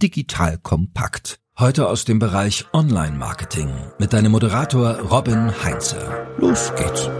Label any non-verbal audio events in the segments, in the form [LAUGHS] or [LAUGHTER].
digital kompakt. Heute aus dem Bereich Online-Marketing mit deinem Moderator Robin Heinze. Los geht's.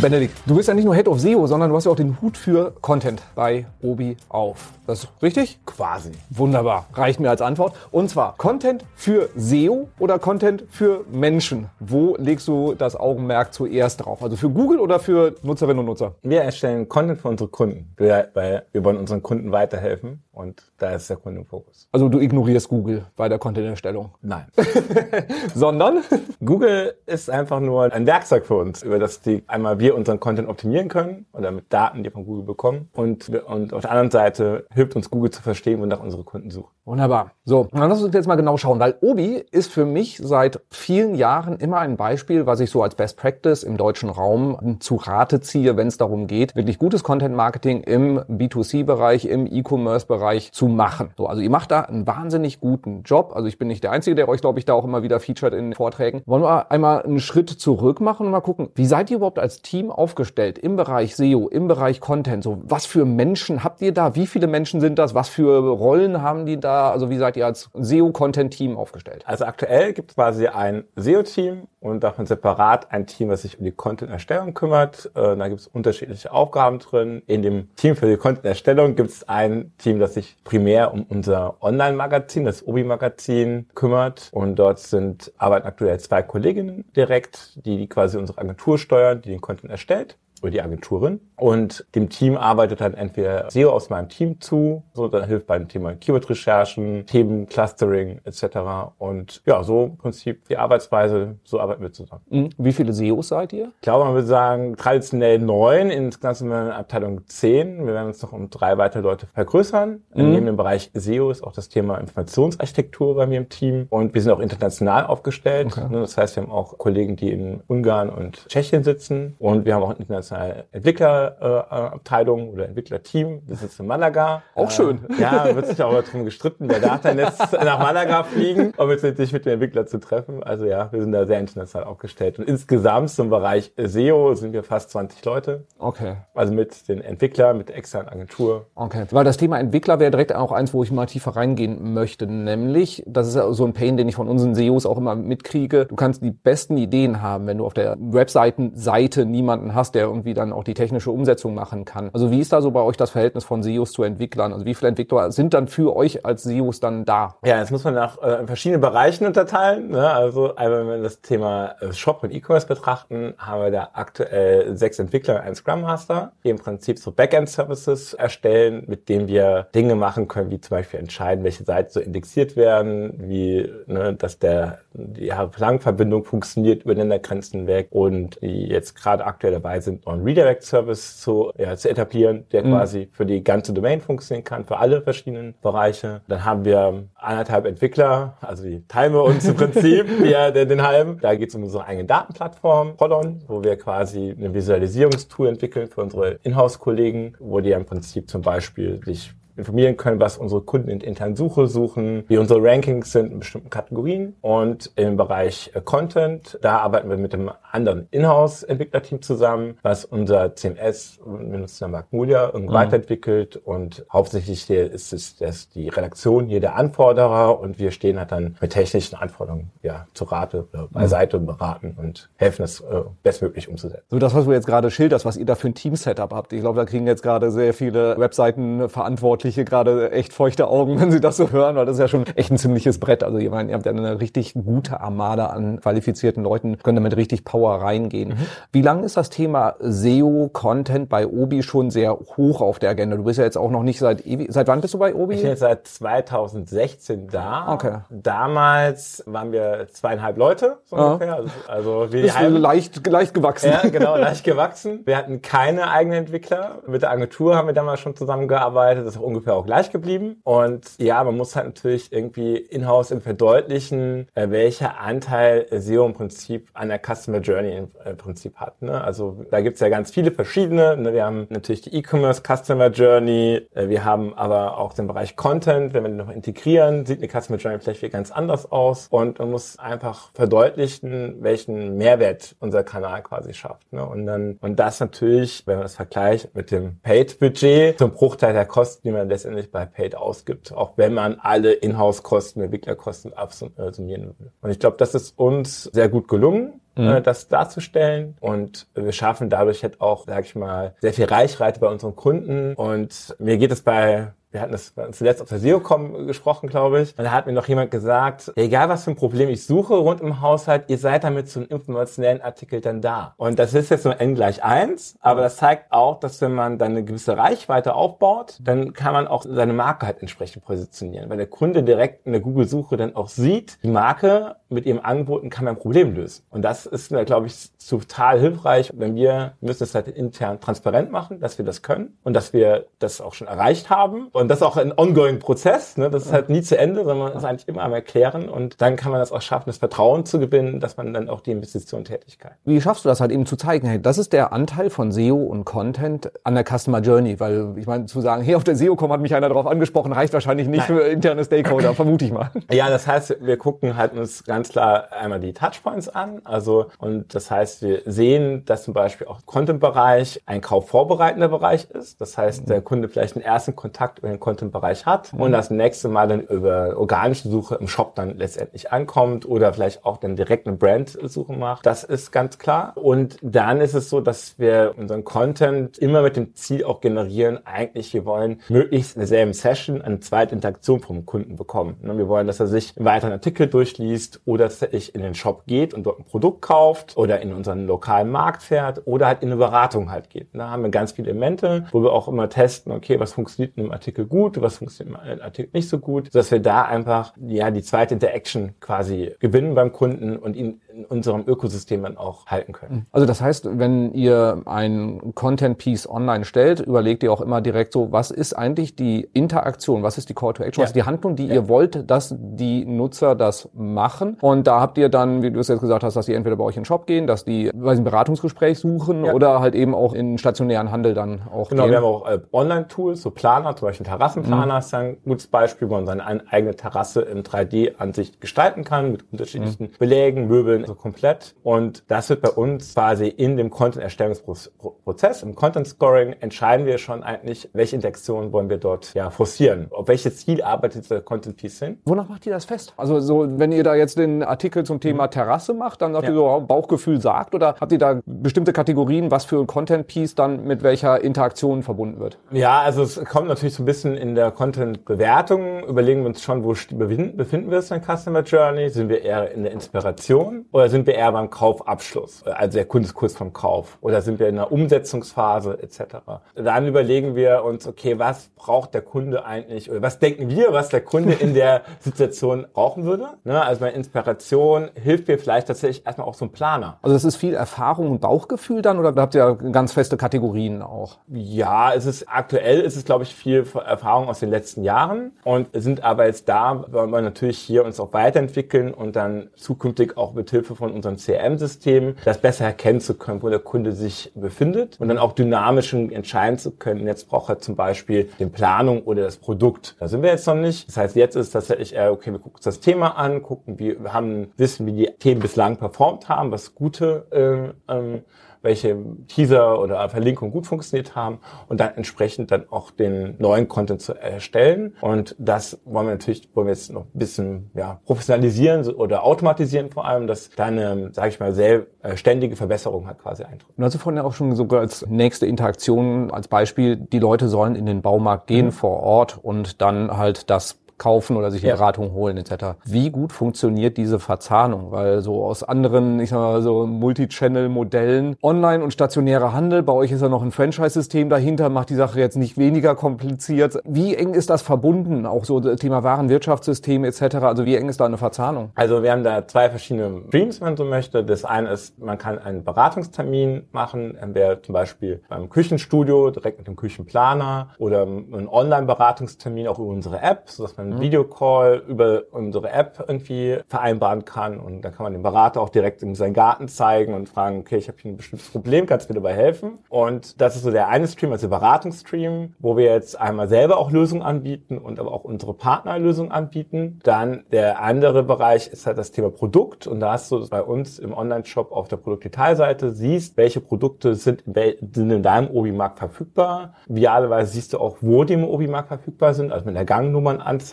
Benedikt, du bist ja nicht nur Head of SEO, sondern du hast ja auch den Hut für Content bei Obi auf. Das ist richtig? Quasi. Wunderbar. Reicht mir als Antwort. Und zwar Content für SEO oder Content für Menschen? Wo legst du das Augenmerk zuerst drauf? Also für Google oder für Nutzerinnen und Nutzer? Wir erstellen Content für unsere Kunden, weil wir wollen unseren Kunden weiterhelfen und da ist der Kunde im Fokus. Also du ignorierst Google bei der Content-Erstellung? Nein. [LAUGHS] Sondern? Google ist einfach nur ein Werkzeug für uns, über das die einmal wir unseren Content optimieren können oder mit Daten, die wir von Google bekommen und, und auf der anderen Seite hilft uns Google zu verstehen, wonach unsere Kunden suchen. Wunderbar. So, dann lass uns jetzt mal genau schauen, weil Obi ist für mich seit vielen Jahren immer ein Beispiel, was ich so als Best Practice im deutschen Raum zu Rate ziehe, wenn es darum geht, wirklich gutes Content Marketing im B2C-Bereich, im E-Commerce-Bereich zu machen. So, also ihr macht da einen wahnsinnig guten Job. Also ich bin nicht der Einzige, der euch, glaube ich, da auch immer wieder featured in Vorträgen. Wollen wir einmal einen Schritt zurück machen und mal gucken, wie seid ihr überhaupt als Team aufgestellt im Bereich SEO, im Bereich Content? So, was für Menschen habt ihr da? Wie viele Menschen sind das? Was für Rollen haben die da? Also wie seid ihr als SEO-Content-Team aufgestellt? Also aktuell gibt es quasi ein SEO-Team und davon separat ein Team, was sich um die Content-Erstellung kümmert. Äh, da gibt es unterschiedliche Aufgaben drin. In dem Team für die Content-Erstellung gibt es ein Team, das sich primär um unser Online-Magazin, das Obi-Magazin, kümmert. Und dort sind arbeiten aktuell zwei Kolleginnen direkt, die quasi unsere Agentur steuern, die den Content erstellt oder die Agenturin. Und dem Team arbeitet dann entweder SEO aus meinem Team zu, so dann hilft beim Thema Keyword-Recherchen, Themen, Clustering etc. Und ja, so im Prinzip die Arbeitsweise, so arbeiten wir zusammen. Mhm. Wie viele SEOs seid ihr? Ich glaube, man würde sagen, traditionell neun, insgesamt sind wir in Abteilung zehn. Wir werden uns noch um drei weitere Leute vergrößern. Mhm. Neben dem Bereich SEO ist auch das Thema Informationsarchitektur bei mir im Team. Und wir sind auch international aufgestellt. Okay. Das heißt, wir haben auch Kollegen, die in Ungarn und Tschechien sitzen. Und wir haben auch internationale Entwickler Entwicklerabteilung oder Entwicklerteam. Das ist in Malaga. Auch schön. Äh, ja, wird sich auch darum gestritten, wer darf denn jetzt [LAUGHS] nach Malaga fliegen, um jetzt sich mit den Entwicklern zu treffen. Also ja, wir sind da sehr international aufgestellt. Und insgesamt zum Bereich SEO sind wir fast 20 Leute. Okay. Also mit den Entwicklern, mit der externen Agentur. Okay. Weil das Thema Entwickler wäre direkt auch eins, wo ich mal tiefer reingehen möchte. Nämlich, das ist ja so ein Pain, den ich von unseren SEOs auch immer mitkriege. Du kannst die besten Ideen haben, wenn du auf der Webseitenseite niemanden hast, der irgendwie dann auch die technische Umsetzung machen kann. Also wie ist da so bei euch das Verhältnis von SEOs zu Entwicklern? Also wie viele Entwickler sind dann für euch als SEOs dann da? Ja, das muss man nach äh, verschiedenen Bereichen unterteilen. Ne? Also einmal, wenn wir das Thema äh, Shop und E-Commerce betrachten, haben wir da aktuell sechs Entwickler und einen Scrum Master, die im Prinzip so Backend-Services erstellen, mit denen wir Dinge machen können, wie zum Beispiel entscheiden, welche Seiten so indexiert werden, wie ne, dass der die Langverbindung funktioniert über Ländergrenzen weg und die jetzt gerade aktuell dabei sind, einen Redirect-Service zu, ja, zu etablieren, der mhm. quasi für die ganze Domain funktionieren kann, für alle verschiedenen Bereiche. Dann haben wir anderthalb Entwickler, also die teilen wir uns im [LAUGHS] Prinzip, ja, den, den halben. Da geht es um unsere eigene Datenplattform, Polon, wo wir quasi eine Visualisierungstool entwickeln für unsere Inhouse-Kollegen, wo die im Prinzip zum Beispiel sich informieren können, was unsere Kunden in internen Suche suchen, wie unsere Rankings sind in bestimmten Kategorien. Und im Bereich äh, Content, da arbeiten wir mit einem anderen Inhouse-Entwicklerteam zusammen, was unser CMS, wir nutzen ja Magnolia, mhm. weiterentwickelt. Und hauptsächlich hier ist es dass die Redaktion hier der Anforderer und wir stehen halt dann mit technischen Anforderungen ja zur Rate oder beiseite und beraten und helfen es äh, bestmöglich umzusetzen. So das, was du jetzt gerade schilderst, was ihr da für ein Team-Setup habt. Ich glaube, da kriegen jetzt gerade sehr viele Webseiten verantwortlich Jugendliche gerade echt feuchte Augen, wenn sie das so hören, weil das ist ja schon echt ein ziemliches Brett. Also ihr, meint, ihr habt ja eine richtig gute Armada an qualifizierten Leuten, können damit richtig Power reingehen. Mhm. Wie lange ist das Thema SEO-Content bei Obi schon sehr hoch auf der Agenda? Du bist ja jetzt auch noch nicht seit seit wann bist du bei Obi? Ich bin jetzt seit 2016 da. Okay. Damals waren wir zweieinhalb Leute so ja. ungefähr. Also, also wie bist leicht, leicht gewachsen. Ja, genau, leicht gewachsen. Wir hatten keine eigenen Entwickler. Mit der Agentur haben wir damals schon zusammengearbeitet. Das ist ungefähr auch gleich geblieben. Und ja, man muss halt natürlich irgendwie in-house verdeutlichen, äh, welcher Anteil SEO im Prinzip an der Customer Journey im äh, Prinzip hat. Ne? Also da gibt's ja ganz viele verschiedene. Ne? Wir haben natürlich die E-Commerce Customer Journey, äh, wir haben aber auch den Bereich Content. Wenn wir den noch integrieren, sieht eine Customer Journey vielleicht wieder ganz anders aus. Und man muss einfach verdeutlichen, welchen Mehrwert unser Kanal quasi schafft. Ne? Und dann und das natürlich, wenn man das vergleicht mit dem Paid-Budget, zum Bruchteil der Kosten, die man letztendlich bei Paid ausgibt, auch wenn man alle Inhouse-Kosten, Entwicklerkosten absummieren will. Und ich glaube, das ist uns sehr gut gelungen mhm. Äh, das darzustellen. Und wir schaffen dadurch halt auch, sag ich mal, sehr viel Reichweite bei unseren Kunden. Und mir geht es bei wir hatten das zuletzt auf der SEO-Com gesprochen, glaube ich. Und da hat mir noch jemand gesagt, egal was für ein Problem ich suche rund im Haushalt, ihr seid damit zu einem informationellen Artikel dann da. Und das ist jetzt nur n gleich eins, aber das zeigt auch, dass wenn man dann eine gewisse Reichweite aufbaut, dann kann man auch seine Marke halt entsprechend positionieren, weil der Kunde direkt in der Google-Suche dann auch sieht, die Marke mit ihrem Angeboten kann man ein Problem lösen. Und das ist, glaube ich, total hilfreich, wenn wir müssen es halt intern transparent machen, dass wir das können und dass wir das auch schon erreicht haben. Und das ist auch ein ongoing Prozess. Ne? Das ist halt nie zu Ende, sondern man ist eigentlich immer am Erklären und dann kann man das auch schaffen, das Vertrauen zu gewinnen, dass man dann auch die Investition Tätigkeit. Wie schaffst du das halt eben zu zeigen? Hey, das ist der Anteil von SEO und Content an der Customer Journey, weil ich meine, zu sagen, hey, auf der SEO-Com hat mich einer darauf angesprochen, reicht wahrscheinlich nicht Nein. für interne Stakeholder, [LAUGHS] vermute ich mal. Ja, das heißt, wir gucken halt uns ganz klar einmal die Touchpoints an, also und das heißt, wir sehen, dass zum Beispiel auch Content-Bereich ein kaufvorbereitender Bereich ist. Das heißt, der Kunde vielleicht einen ersten Kontakt über den Content-Bereich hat mhm. und das nächste Mal dann über organische Suche im Shop dann letztendlich ankommt oder vielleicht auch dann direkt eine Brand-Suche macht. Das ist ganz klar. Und dann ist es so, dass wir unseren Content immer mit dem Ziel auch generieren, eigentlich wir wollen möglichst in derselben Session eine zweite Interaktion vom Kunden bekommen. Ne, wir wollen, dass er sich einen weiteren Artikel durchliest oder dass er sich in den Shop geht und dort ein Produkt kauft oder in unseren lokalen Markt fährt oder halt in eine Beratung halt geht. Da haben wir ganz viele Elemente, wo wir auch immer testen, okay, was funktioniert in einem Artikel gut, was funktioniert in einem Artikel nicht so gut, dass wir da einfach ja die zweite Interaction quasi gewinnen beim Kunden und ihn in unserem Ökosystem dann auch halten können. Also das heißt, wenn ihr ein Content Piece online stellt, überlegt ihr auch immer direkt so, was ist eigentlich die Interaktion, was ist die Call to Action, ja. was ist die Handlung, die ja. ihr wollt, dass die Nutzer das machen. Und da habt ihr dann, wie du es jetzt gesagt hast, dass die entweder bei euch in den Shop gehen, dass die sie ein Beratungsgespräch suchen ja. oder halt eben auch in stationären Handel dann auch Genau, gehen. wir haben auch äh, Online-Tools, so Planer, zum Beispiel Terrassenplaner mhm. ist ein gutes Beispiel, wo man seine eigene Terrasse in 3D-Ansicht gestalten kann mit unterschiedlichen mhm. Belägen, Möbeln so komplett. Und das wird bei uns quasi in dem Content-Erstellungsprozess, im Content-Scoring, entscheiden wir schon eigentlich, welche Interaktion wollen wir dort ja, forcieren. Auf welches Ziel arbeitet der Content-Piece hin. Wonach macht ihr das fest? Also so, wenn ihr da jetzt den Artikel zum Thema mhm. Terrasse macht, dann sagt ja. ihr so, Bauchgefühl sagt oder habt ihr da bestimmte Kategorien, was für ein Content-Piece dann mit welcher Interaktion verbunden wird? Ja, also es kommt natürlich so ein bisschen in der Content-Bewertung. Überlegen wir uns schon, wo befinden wir uns in der Customer Journey? Sind wir eher in der Inspiration oder sind wir eher beim Kaufabschluss? Also der Kunde ist kurz vom Kauf. Oder sind wir in der Umsetzungsphase etc.? Dann überlegen wir uns, okay, was braucht der Kunde eigentlich oder was denken wir, was der Kunde in der [LAUGHS] Situation brauchen würde? Ne? Also bei Inspiration hilft mir vielleicht tatsächlich erstmal auch so ein Planer. Also es ist viel Erfahrung und Bauchgefühl dann oder habt ihr ganz feste Kategorien auch? Ja, es ist aktuell ist es glaube ich viel Erfahrung aus den letzten Jahren und sind aber jetzt da, wollen wir natürlich hier uns auch weiterentwickeln und dann zukünftig auch mit Hilfe von unserem CRM-System das besser erkennen zu können, wo der Kunde sich befindet und dann auch dynamisch entscheiden zu können. Jetzt braucht er zum Beispiel den Planung oder das Produkt. Da sind wir jetzt noch nicht. Das heißt, jetzt ist tatsächlich eher, okay, wir gucken uns das Thema an, gucken, wir haben, wissen, wie die Themen bislang performt haben, was gute ähm, ähm, welche Teaser oder Verlinkungen gut funktioniert haben und dann entsprechend dann auch den neuen Content zu erstellen. Und das wollen wir natürlich, wollen wir jetzt noch ein bisschen ja, professionalisieren oder automatisieren vor allem, dass da eine, sage ich mal, sehr äh, ständige Verbesserung halt quasi eintritt. Und also vorhin auch schon sogar als nächste Interaktion als Beispiel, die Leute sollen in den Baumarkt gehen mhm. vor Ort und dann halt das kaufen oder sich die Ja. Beratung holen etc. Wie gut funktioniert diese Verzahnung? Weil so aus anderen, ich sag mal so Multi-Channel-Modellen, Online- und stationärer Handel, bei euch ist ja noch ein Franchise-System dahinter, macht die Sache jetzt nicht weniger kompliziert. Wie eng ist das verbunden? Auch so das Thema Warenwirtschaftssystem etc. Also wie eng ist da eine Verzahnung? Also wir haben da zwei verschiedene Streams, wenn man so möchte. Das eine ist, man kann einen Beratungstermin machen, entweder zum Beispiel beim Küchenstudio, direkt mit dem Küchenplaner oder einen Online-Beratungstermin auch über unsere App, sodass man einen Videocall über unsere App irgendwie vereinbaren kann und dann kann man dem Berater auch direkt in seinen Garten zeigen und fragen, okay, ich habe hier ein bestimmtes Problem, kannst du mir dabei helfen? Und das ist so der eine Stream, also der Beratungsstream, wo wir jetzt einmal selber auch Lösungen anbieten und aber auch unsere Partner Lösungen anbieten. Dann der andere Bereich ist halt das Thema Produkt und da hast du bei uns im Online-Shop auf der Produktdetailseite siehst, welche Produkte sind sind in deinem Obi-Markt verfügbar. Idealerweise siehst du auch, wo die im Obi-Markt verfügbar sind, also mit einer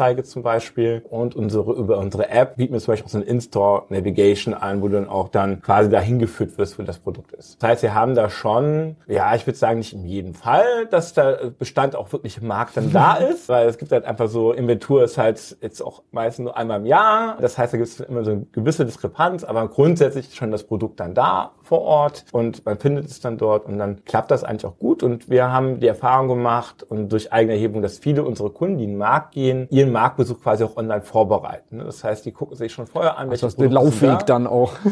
Gangnummernanzeige zum Beispiel. Und unsere, über unsere App bieten wir zum Beispiel auch so eine In-Store Navigation an, wo du dann auch dann quasi dahin geführt wirst, wo das Produkt ist. Das heißt, wir haben da schon, ja, ich würde sagen, nicht in jedem Fall, dass der Bestand auch wirklich im Markt dann da [LAUGHS] ist, weil es gibt halt einfach so, Inventur ist halt jetzt auch meistens nur einmal im Jahr. Das heißt, da gibt es immer so eine gewisse Diskrepanz, aber grundsätzlich ist schon das Produkt dann da vor Ort und man findet es dann dort und dann klappt das eigentlich auch gut. Und wir haben die Erfahrung gemacht und durch eigene Erhebung, dass viele unserer Kunden, die in den Markt gehen, ihren Marktbesuch quasi auch online vorbereiten. ne? Das heißt, die gucken sich schon vorher an, Also das den sind da. Laufweg dann auch. [LAUGHS]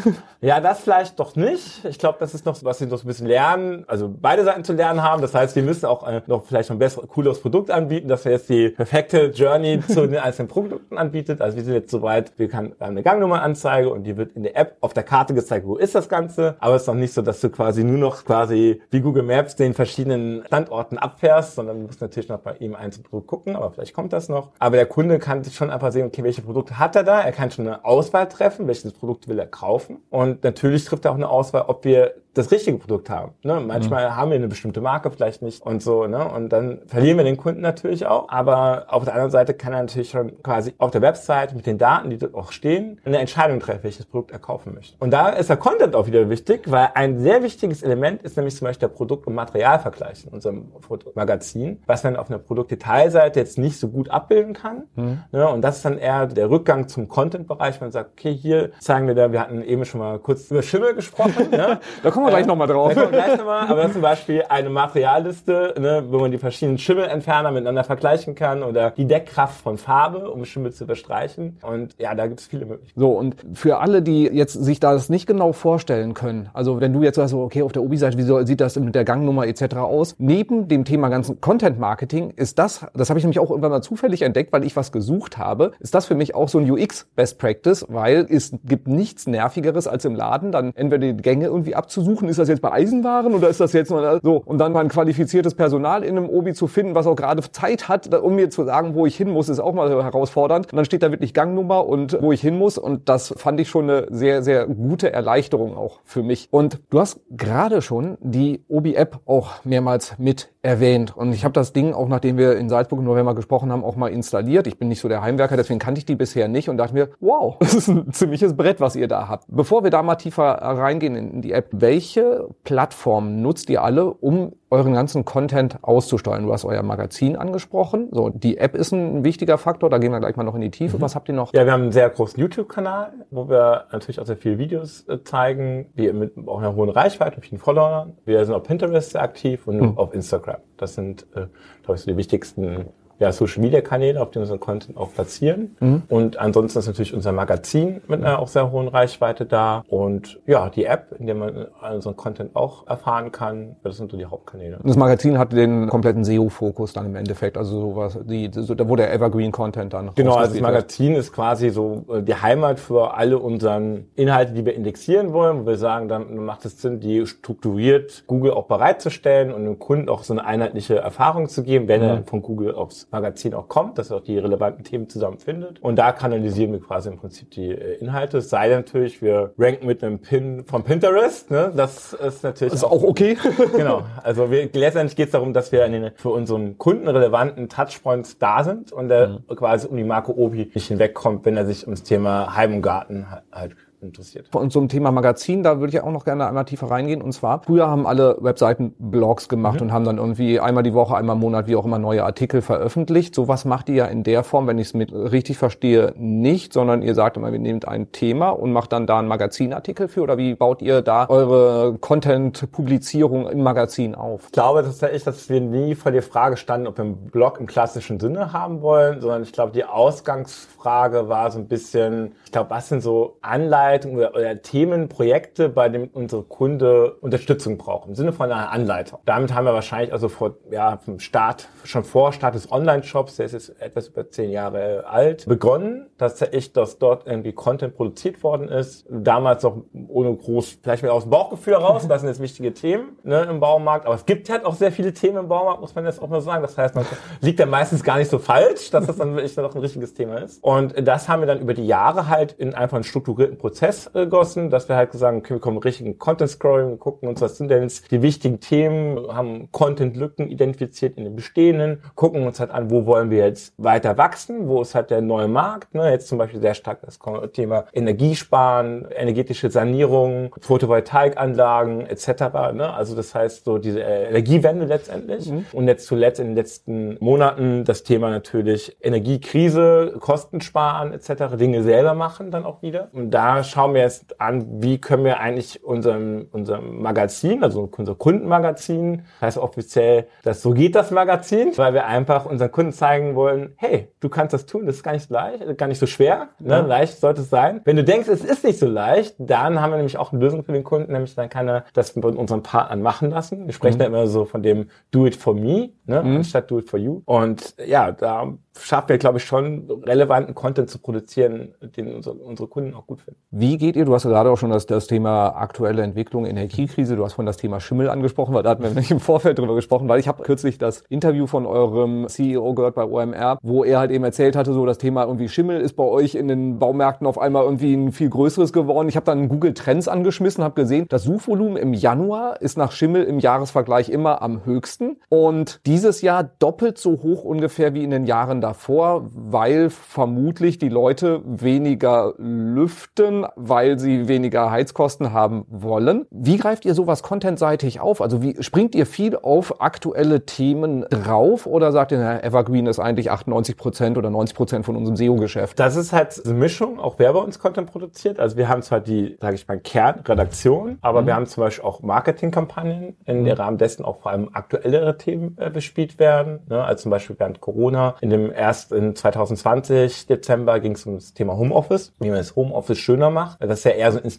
Ja, das vielleicht doch nicht. Ich glaube, das ist noch, was wir noch ein bisschen lernen, also beide Seiten zu lernen haben. Das heißt, wir müssen auch äh, noch vielleicht noch ein besseres, cooleres Produkt anbieten, dass wir jetzt die perfekte Journey zu den [LAUGHS] einzelnen Produkten anbietet. Also wir sind jetzt soweit, wir haben eine Gangnummernanzeige und die wird in der App auf der Karte gezeigt, wo ist das Ganze. Aber es ist noch nicht so, dass du quasi nur noch quasi wie Google Maps den verschiedenen Standorten abfährst, sondern du musst natürlich noch bei ihm einzeln gucken, aber vielleicht kommt das noch. Aber der Kunde kann sich schon einfach sehen, okay, welche Produkte hat er da? Er kann schon eine Auswahl treffen, welches Produkt will er kaufen. Und natürlich trifft er auch eine Auswahl, ob wir das richtige Produkt haben. Ne? Manchmal haben wir eine bestimmte Marke vielleicht nicht und so, ne? Und dann verlieren wir den Kunden natürlich auch. Aber auf der anderen Seite kann er natürlich schon quasi auf der Website mit den Daten, die dort auch stehen, eine Entscheidung treffen, welches Produkt er kaufen möchte. Und da ist der Content auch wieder wichtig, weil ein sehr wichtiges Element ist nämlich zum Beispiel der Produkt- und Materialvergleich in unserem Magazin, was man auf einer Produktdetailseite jetzt nicht so gut abbilden kann. Ne? Und das ist dann eher der Rückgang zum Content-Bereich. Man sagt, okay, hier zeigen wir da, wir hatten eben schon mal kurz über Schimmel gesprochen. ne? [LAUGHS] Da kommen wir gleich nochmal drauf. Da kommen wir gleich nochmal, aber das ist zum Beispiel eine Materialliste, ne, wo man die verschiedenen Schimmelentferner miteinander vergleichen kann oder die Deckkraft von Farbe, um Schimmel zu bestreichen. Und ja, da gibt es viele Möglichkeiten. So, und für alle, die jetzt sich das nicht genau vorstellen können, also wenn du jetzt sagst, so, okay, auf der Obi-Seite, wie sieht das mit der Gangnummer etc. aus? Neben dem Thema ganzen Content-Marketing ist das, das habe ich nämlich auch irgendwann mal zufällig entdeckt, weil ich was gesucht habe, ist das für mich auch so ein UX-Best Practice, weil es gibt nichts Nervigeres als im Laden, dann entweder die Gänge irgendwie abzusuchen, ist das jetzt bei Eisenwaren oder ist das jetzt nur so, und dann mal ein qualifiziertes Personal in einem Obi zu finden, was auch gerade Zeit hat, um mir zu sagen, wo ich hin muss, ist auch mal herausfordernd. Und dann steht da wirklich Gangnummer und wo ich hin muss und das fand ich schon eine sehr, sehr gute Erleichterung auch für mich. Und du hast gerade schon die Obi-App auch mehrmals mit erwähnt und ich habe das Ding auch, nachdem wir in Salzburg im November gesprochen haben, auch mal installiert. Ich bin nicht so der Heimwerker, deswegen kannte ich die bisher nicht und dachte mir, wow, [LAUGHS] das ist ein ziemliches Brett, was ihr da habt. Bevor wir da mal tiefer reingehen in die App, welche Plattformen nutzt ihr alle, um euren ganzen Content auszusteuern? Du hast euer Magazin angesprochen. So, die App ist ein wichtiger Faktor, da gehen wir gleich mal noch in die Tiefe. Was habt ihr noch? Ja, wir haben einen sehr großen YouTube-Kanal, wo wir natürlich auch sehr viele Videos äh, zeigen, die mit auch einer hohen Reichweite, mit vielen Followern. Wir sind auf Pinterest sehr aktiv und auf Instagram. Das sind, äh, glaube ich, so die wichtigsten ja, Social Media Kanäle, auf denen wir unseren Content auch platzieren. Und ansonsten ist natürlich unser Magazin mit einer auch sehr hohen Reichweite da. Und ja, die App, in der man unseren Content auch erfahren kann. Das sind so die Hauptkanäle. Das Magazin hat den kompletten SEO-Fokus dann im Endeffekt, also sowas, die, so, da wo der Evergreen-Content dann Genau, also das. Magazin ist quasi so äh, die Heimat für alle unseren Inhalte, die wir indexieren wollen, wo wir sagen, dann macht es Sinn, die strukturiert Google auch bereitzustellen und dem Kunden auch so eine einheitliche Erfahrung zu geben, wenn er von Google aufs Magazin auch kommt, dass er auch die relevanten Themen zusammenfindet. Und da kanalisieren wir quasi im Prinzip die äh, Inhalte. Es sei denn natürlich, wir ranken mit einem Pin von Pinterest. Ne? Das ist natürlich ist auch okay. [LAUGHS] genau. Also wir, letztendlich geht es darum, dass wir den, für unseren Kunden relevanten Touchpoints da sind und er quasi um die Marke Obi nicht hinwegkommt, wenn er sich ums Thema Heim und Garten halt interessiert. Und zum Thema Magazin, da würde ich auch noch gerne einmal tiefer reingehen. Und zwar, früher haben alle Webseiten Blogs gemacht mhm. und haben dann irgendwie einmal die Woche, einmal im Monat, wie auch immer, neue Artikel veröffentlicht. Sowas macht ihr ja in der Form, wenn ich es mit richtig verstehe, nicht, sondern ihr sagt immer, wir nehmt ein Thema und macht dann da einen Magazinartikel für oder wie baut ihr da eure Content-Publizierung im Magazin auf? Ich glaube tatsächlich, dass wir nie vor der Frage standen, ob wir einen Blog im klassischen Sinne haben wollen, sondern ich glaube, die Ausgangsfrage war so ein bisschen, ich glaube, was sind so Anleitungen oder, oder Themen, Projekte, bei denen unsere Kunde Unterstützung braucht, im Sinne von einer Anleitung. Damit haben wir wahrscheinlich also vor, ja, vom Start, schon vor Start des Online-Shops, der ist jetzt etwas über zehn Jahre alt, begonnen, dass ich, dass dort irgendwie Content produziert worden ist. Damals noch ohne groß, vielleicht mehr aus dem Bauchgefühl heraus, das sind jetzt wichtige Themen ne, im Baumarkt. Aber es gibt halt auch sehr viele Themen im Baumarkt, muss man jetzt auch mal sagen. Das heißt, man liegt ja meistens gar nicht so falsch, dass das dann wirklich noch ein richtiges Thema ist. Und das haben wir dann über die Jahre halt in einfach einen strukturierten Prozess äh, gegossen, dass wir halt gesagt haben, okay, wir kommen richtigen Content-Scrolling, gucken uns, was sind denn jetzt die wichtigen Themen, haben Content-Lücken identifiziert in den bestehenden, gucken uns halt an, wo wollen wir jetzt weiter wachsen, wo ist halt der neue Markt, ne? jetzt zum Beispiel sehr stark das Thema Energiesparen, energetische Sanierung, Photovoltaikanlagen etc. Ne? Also das heißt so diese äh, Energiewende letztendlich mhm. und jetzt zuletzt in den letzten Monaten das Thema natürlich Energiekrise, Kosten sparen etc. Dinge selber machen dann auch wieder. Und da schauen wir jetzt an, wie können wir eigentlich unserem, unserem Magazin, also unser Kundenmagazin, heißt offiziell, das So geht das Magazin, weil wir einfach unseren Kunden zeigen wollen, hey, du kannst das tun, das ist gar nicht so leicht, gar nicht so schwer, ne? Ja. leicht sollte es sein. Wenn du denkst, es ist nicht so leicht, dann haben wir nämlich auch eine Lösung für den Kunden, nämlich dann kann er das mit unseren Partnern machen lassen. Wir sprechen mhm. da immer so von dem Do it for me, ne? Mhm. anstatt Do it for you. Und ja, da schaffen wir, glaube ich, schon relevanten Content zu produzieren, den unsere, unsere Kunden auch gut finden. Wie geht ihr, du hast ja gerade auch schon das, das Thema aktuelle Entwicklung, Energiekrise, du hast von das Thema Schimmel angesprochen, weil da hatten wir [LAUGHS] nicht im Vorfeld drüber gesprochen, weil ich habe kürzlich das Interview von eurem CEO gehört bei OMR, wo er halt eben erzählt hatte, so das Thema irgendwie Schimmel ist bei euch in den Baumärkten auf einmal irgendwie ein viel größeres geworden. Ich habe dann Google Trends angeschmissen, habe gesehen, das Suchvolumen im Januar ist nach Schimmel im Jahresvergleich immer am höchsten und dieses Jahr doppelt so hoch ungefähr wie in den Jahren davor, weil vermutlich die Leute weniger lüften, weil sie weniger Heizkosten haben wollen. Wie greift ihr sowas contentseitig auf? Also wie springt ihr viel auf aktuelle Themen drauf oder sagt ihr, na, Evergreen ist eigentlich 98 Prozent oder 90 Prozent von unserem SEO-Geschäft? Das ist halt eine Mischung, auch wer bei uns Content produziert. Also wir haben zwar die, sage ich mal, Kernredaktion, aber mhm. wir haben zum Beispiel auch Marketingkampagnen, in mhm. der Rahmen dessen auch vor allem aktuellere Themen äh, bespielt werden. Ne? Also zum Beispiel während Corona in dem erst in 2020 Dezember ging es um das Thema Homeoffice, wie man das Homeoffice schöner macht. Das ist ja eher so ein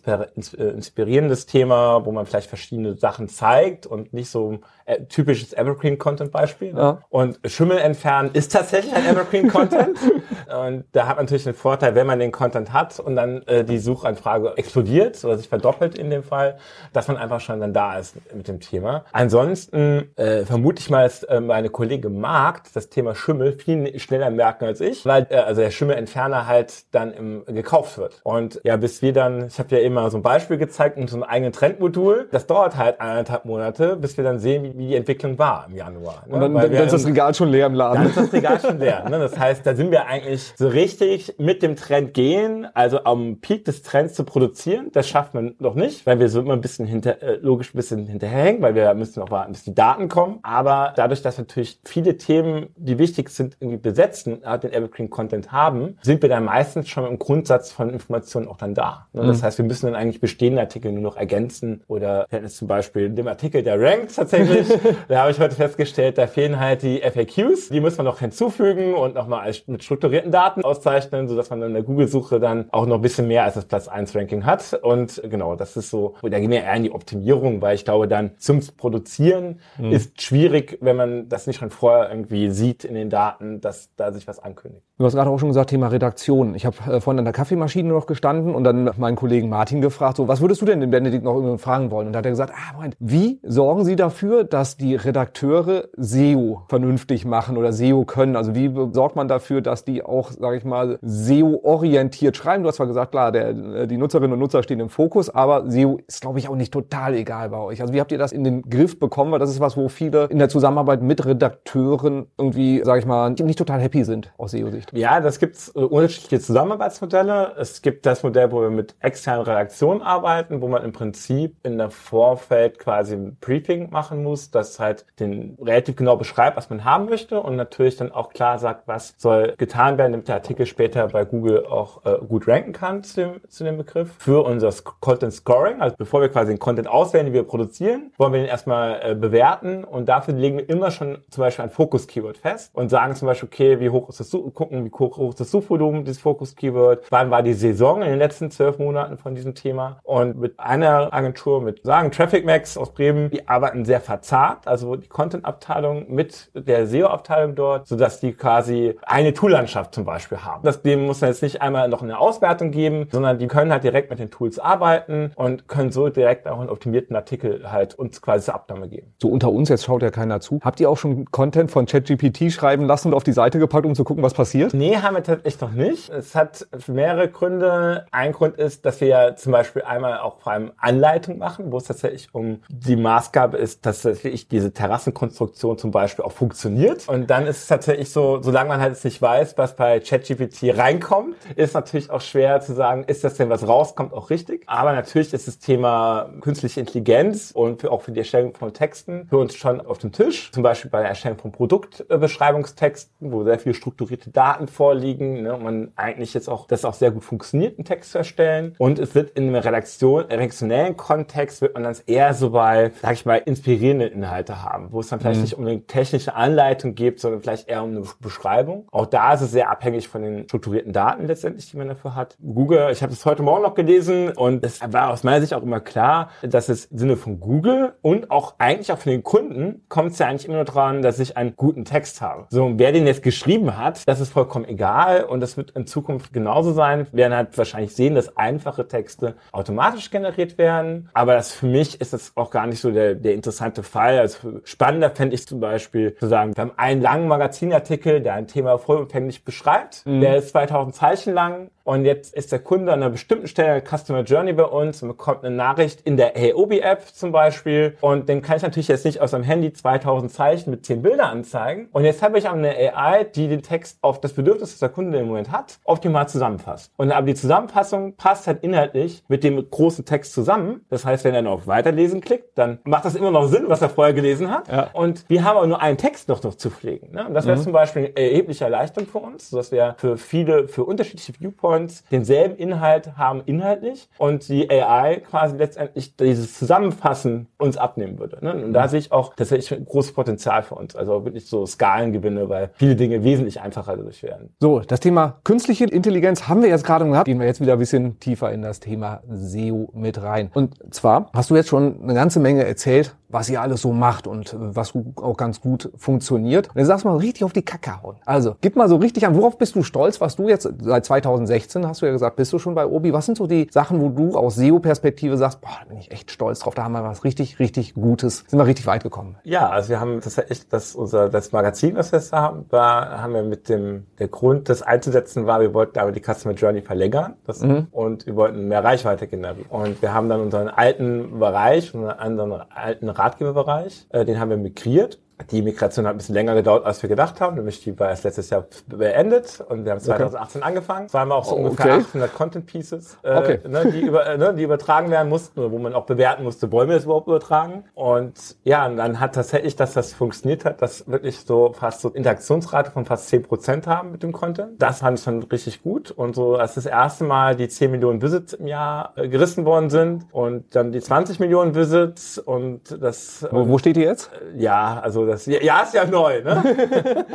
äh, inspirierendes Thema, wo man vielleicht verschiedene Sachen zeigt und nicht so äh, typisches Evergreen-Content-Beispiel. Ja. Und Schimmel entfernen ist tatsächlich ein Evergreen-Content. [LAUGHS] und da hat man natürlich den Vorteil, wenn man den Content hat und dann äh, die Suchanfrage explodiert oder sich verdoppelt in dem Fall, dass man einfach schon dann da ist mit dem Thema. Ansonsten äh, vermute ich mal, dass äh, meine Kollegin Markt das Thema Schimmel viel schneller merken als ich, weil äh, also der Schimmelentferner halt dann im, gekauft wird. Und ja, bis wir dann, ich habe ja immer so ein Beispiel gezeigt und so ein eigenes Trendmodul, das dauert halt eineinhalb Monate, bis wir dann sehen, wie, wie die Entwicklung war im Januar. Ne? Und dann, dann ist das Regal schon leer im Laden. Dann ist das Regal schon leer. Ne? Das heißt, da sind wir eigentlich so richtig mit dem Trend gehen, also am Peak des Trends zu produzieren. Das schafft man noch nicht, weil wir so immer ein bisschen hinter, äh, logisch ein bisschen hinterherhängen, weil wir müssen noch warten, bis die Daten kommen. Aber dadurch, dass natürlich viele Themen, die wichtig sind, irgendwie besetzen, äh, den Evergreen Content haben, sind wir dann meistens schon im Grundsatz von Informationen auch dann da. Ne? Das mhm. heißt, wir müssen dann eigentlich bestehende Artikel nur noch ergänzen oder wir zum Beispiel dem Artikel, der rankt tatsächlich, [LAUGHS] da habe ich heute festgestellt, da fehlen halt die FAQs, die muss man noch hinzufügen und nochmal mit strukturierten Daten auszeichnen, sodass man dann in der Google-Suche dann auch noch ein bisschen mehr als das Platz 1 Ranking hat. Und genau, das ist so, da gehen wir eher in die Optimierung, weil ich glaube dann zum Produzieren mhm. ist schwierig, wenn man das nicht schon vorher irgendwie sieht in den Daten, dass da sich was ankündigt. Du hast gerade auch schon gesagt, Thema Redaktion. Ich habe äh, vorhin an der Kaffeemaschine noch gestanden und dann meinen Kollegen Martin gefragt, so, was würdest du denn den Benedikt noch fragen wollen? Und da hat er gesagt, ah, Moment, wie sorgen Sie dafür, dass die Redakteure SEO vernünftig machen oder SEO können? Also wie sorgt man dafür, dass die auch, sage ich mal, SEO-orientiert schreiben? Du hast zwar gesagt, klar, der, äh, die Nutzerinnen und Nutzer stehen im Fokus, aber SEO ist, glaube ich, auch nicht total egal bei euch. Also wie habt ihr das in den Griff bekommen? Weil das ist was, wo viele in der Zusammenarbeit mit Redakteuren irgendwie, sage ich mal, nicht total total happy sind aus SEO-Sicht. Ja, das gibt's äh, unterschiedliche Zusammenarbeitsmodelle. Es gibt das Modell, wo wir mit externen Redaktionen arbeiten, wo man im Prinzip in der Vorfeld quasi ein Briefing machen muss, das halt den relativ genau beschreibt, was man haben möchte und natürlich dann auch klar sagt, was soll getan werden, damit der Artikel später bei Google auch äh, gut ranken kann zu dem, zu dem Begriff. Für unser Content Scoring, also bevor wir quasi den Content auswählen, den wir produzieren, wollen wir den erstmal äh, bewerten und dafür legen wir immer schon zum Beispiel ein Fokus-Keyword fest und sagen zum Beispiel, okay, wie hoch ist das, gucken, wie hoch ist das Suchvolumen dieses Fokus-Keyword, wann war die Saison in den letzten zwölf Monaten von diesem Thema und mit einer Agentur, mit sagen Traffic Max aus Bremen, die arbeiten sehr verzahnt, also die Content-Abteilung mit der SEO-Abteilung dort, sodass die quasi eine Tool-Landschaft zum Beispiel haben. Das, dem muss man jetzt nicht einmal noch eine Auswertung geben, sondern die können halt direkt mit den Tools arbeiten und können so direkt auch einen optimierten Artikel halt uns quasi zur Abnahme geben. So unter uns, jetzt schaut ja keiner zu. Habt ihr auch schon Content von ChatGPT schreiben lassen und auf die Seite gepackt, um zu gucken, was passiert? Nee, haben wir tatsächlich noch nicht. Es hat mehrere Gründe. Ein Grund ist, dass wir ja zum Beispiel einmal auch vor allem Anleitung machen, wo es tatsächlich um die Maßgabe ist, dass tatsächlich diese Terrassenkonstruktion zum Beispiel auch funktioniert. Und dann ist es tatsächlich so, solange man halt nicht weiß, was bei ChatGPT reinkommt, ist natürlich auch schwer zu sagen, ist das denn, was rauskommt, auch richtig. Aber natürlich ist das Thema künstliche Intelligenz und für, auch für die Erstellung von Texten für uns schon auf dem Tisch. Zum Beispiel bei der Erstellung von Produktbeschreibungstexten, wo sehr viele strukturierte Daten vorliegen ne, und man eigentlich jetzt auch, das auch sehr gut funktioniert, einen Text zu erstellen. Und es wird in einem Redaktion, redaktionellen Kontext wird man dann eher so bei, sag ich mal, inspirierende Inhalte haben, wo es dann vielleicht mhm. nicht um eine technische Anleitung geht, sondern vielleicht eher um eine Beschreibung. Auch da ist es sehr abhängig von den strukturierten Daten letztendlich, die man dafür hat. Google, ich habe das heute Morgen noch gelesen und es war aus meiner Sicht auch immer klar, dass es im Sinne von Google und auch eigentlich auch für den Kunden kommt es ja eigentlich immer nur daran, dass ich einen guten Text habe. So, und wer den jetzt geschrieben hat, das ist vollkommen egal und das wird in Zukunft genauso sein. Wir werden halt wahrscheinlich sehen, dass einfache Texte automatisch generiert werden, aber das für mich ist das auch gar nicht so der, der interessante Fall. Also spannender fände ich zum Beispiel zu sagen, wir haben einen langen Magazinartikel, der ein Thema vollumfänglich beschreibt, mhm. der ist 2000 Zeichen lang und jetzt ist der Kunde an einer bestimmten Stelle Customer Journey bei uns und bekommt eine Nachricht in der Aobi App zum Beispiel. Und den kann ich natürlich jetzt nicht aus einem Handy 2000 Zeichen mit 10 Bilder anzeigen. Und jetzt habe ich eine AI, die den Text auf das Bedürfnis, das der Kunde im Moment hat, optimal zusammenfasst. Und aber die Zusammenfassung passt halt inhaltlich mit dem großen Text zusammen. Das heißt, wenn er noch Weiterlesen klickt, dann macht das immer noch Sinn, was er vorher gelesen hat. Ja. Und wir haben aber nur einen Text noch, noch zu pflegen. Ne? Und das wäre mhm. zum Beispiel eine erhebliche Erleichterung für uns, sodass wir für viele, für unterschiedliche Viewpoints denselben Inhalt haben inhaltlich und die AI quasi letztendlich dieses Zusammenfassen uns abnehmen würde. Ne? Und da sehe ich auch tatsächlich ein großes Potenzial für uns. Also wirklich so Skalengewinne, weil viele Dinge wesentlich einfacher dadurch werden. So, das Thema künstliche Intelligenz haben wir jetzt gerade gehabt. Gehen wir jetzt wieder ein bisschen tiefer in das Thema SEO mit rein. Und zwar hast du jetzt schon eine ganze Menge erzählt, was ihr alles so macht und was auch ganz gut funktioniert. Und jetzt sagst du mal richtig auf die Kacke hauen. Also, gib mal so richtig an, worauf bist du stolz, was du jetzt seit 2016 hast du ja gesagt, bist du schon bei Obi. Was sind so die Sachen, wo du aus SEO-Perspektive sagst, boah, da bin ich echt stolz drauf, da haben wir was richtig, richtig Gutes, sind wir richtig weit gekommen. Ja, also wir haben tatsächlich das, unser, das Magazin, was wir jetzt haben, da haben wir mit dem, der Grund, das einzusetzen war, wir wollten aber die Customer Journey verlängern das, mhm. und wir wollten mehr Reichweite generieren. Und wir haben dann unseren alten Bereich, unseren anderen alten Ratgeberbereich, äh, den haben wir migriert die Migration hat ein bisschen länger gedauert, als wir gedacht haben. Nämlich die war erst letztes Jahr beendet und wir haben 2018 okay. angefangen. Es waren auch so oh, ungefähr okay. 800 Content Pieces, äh, okay. ne, die, über, äh, ne, die übertragen werden mussten oder wo man auch bewerten musste, wollen wir das überhaupt übertragen? Und ja, und dann hat tatsächlich, dass das funktioniert hat, dass wirklich so fast so Interaktionsrate von fast 10 Prozent haben mit dem Content. Das fand ich schon richtig gut. Und so, als das erste Mal die 10 Millionen Visits im Jahr äh, gerissen worden sind und dann die 20 Millionen Visits und das... Wo, wo steht die jetzt? Ja, also das ja ist ja neu, ne? [LAUGHS]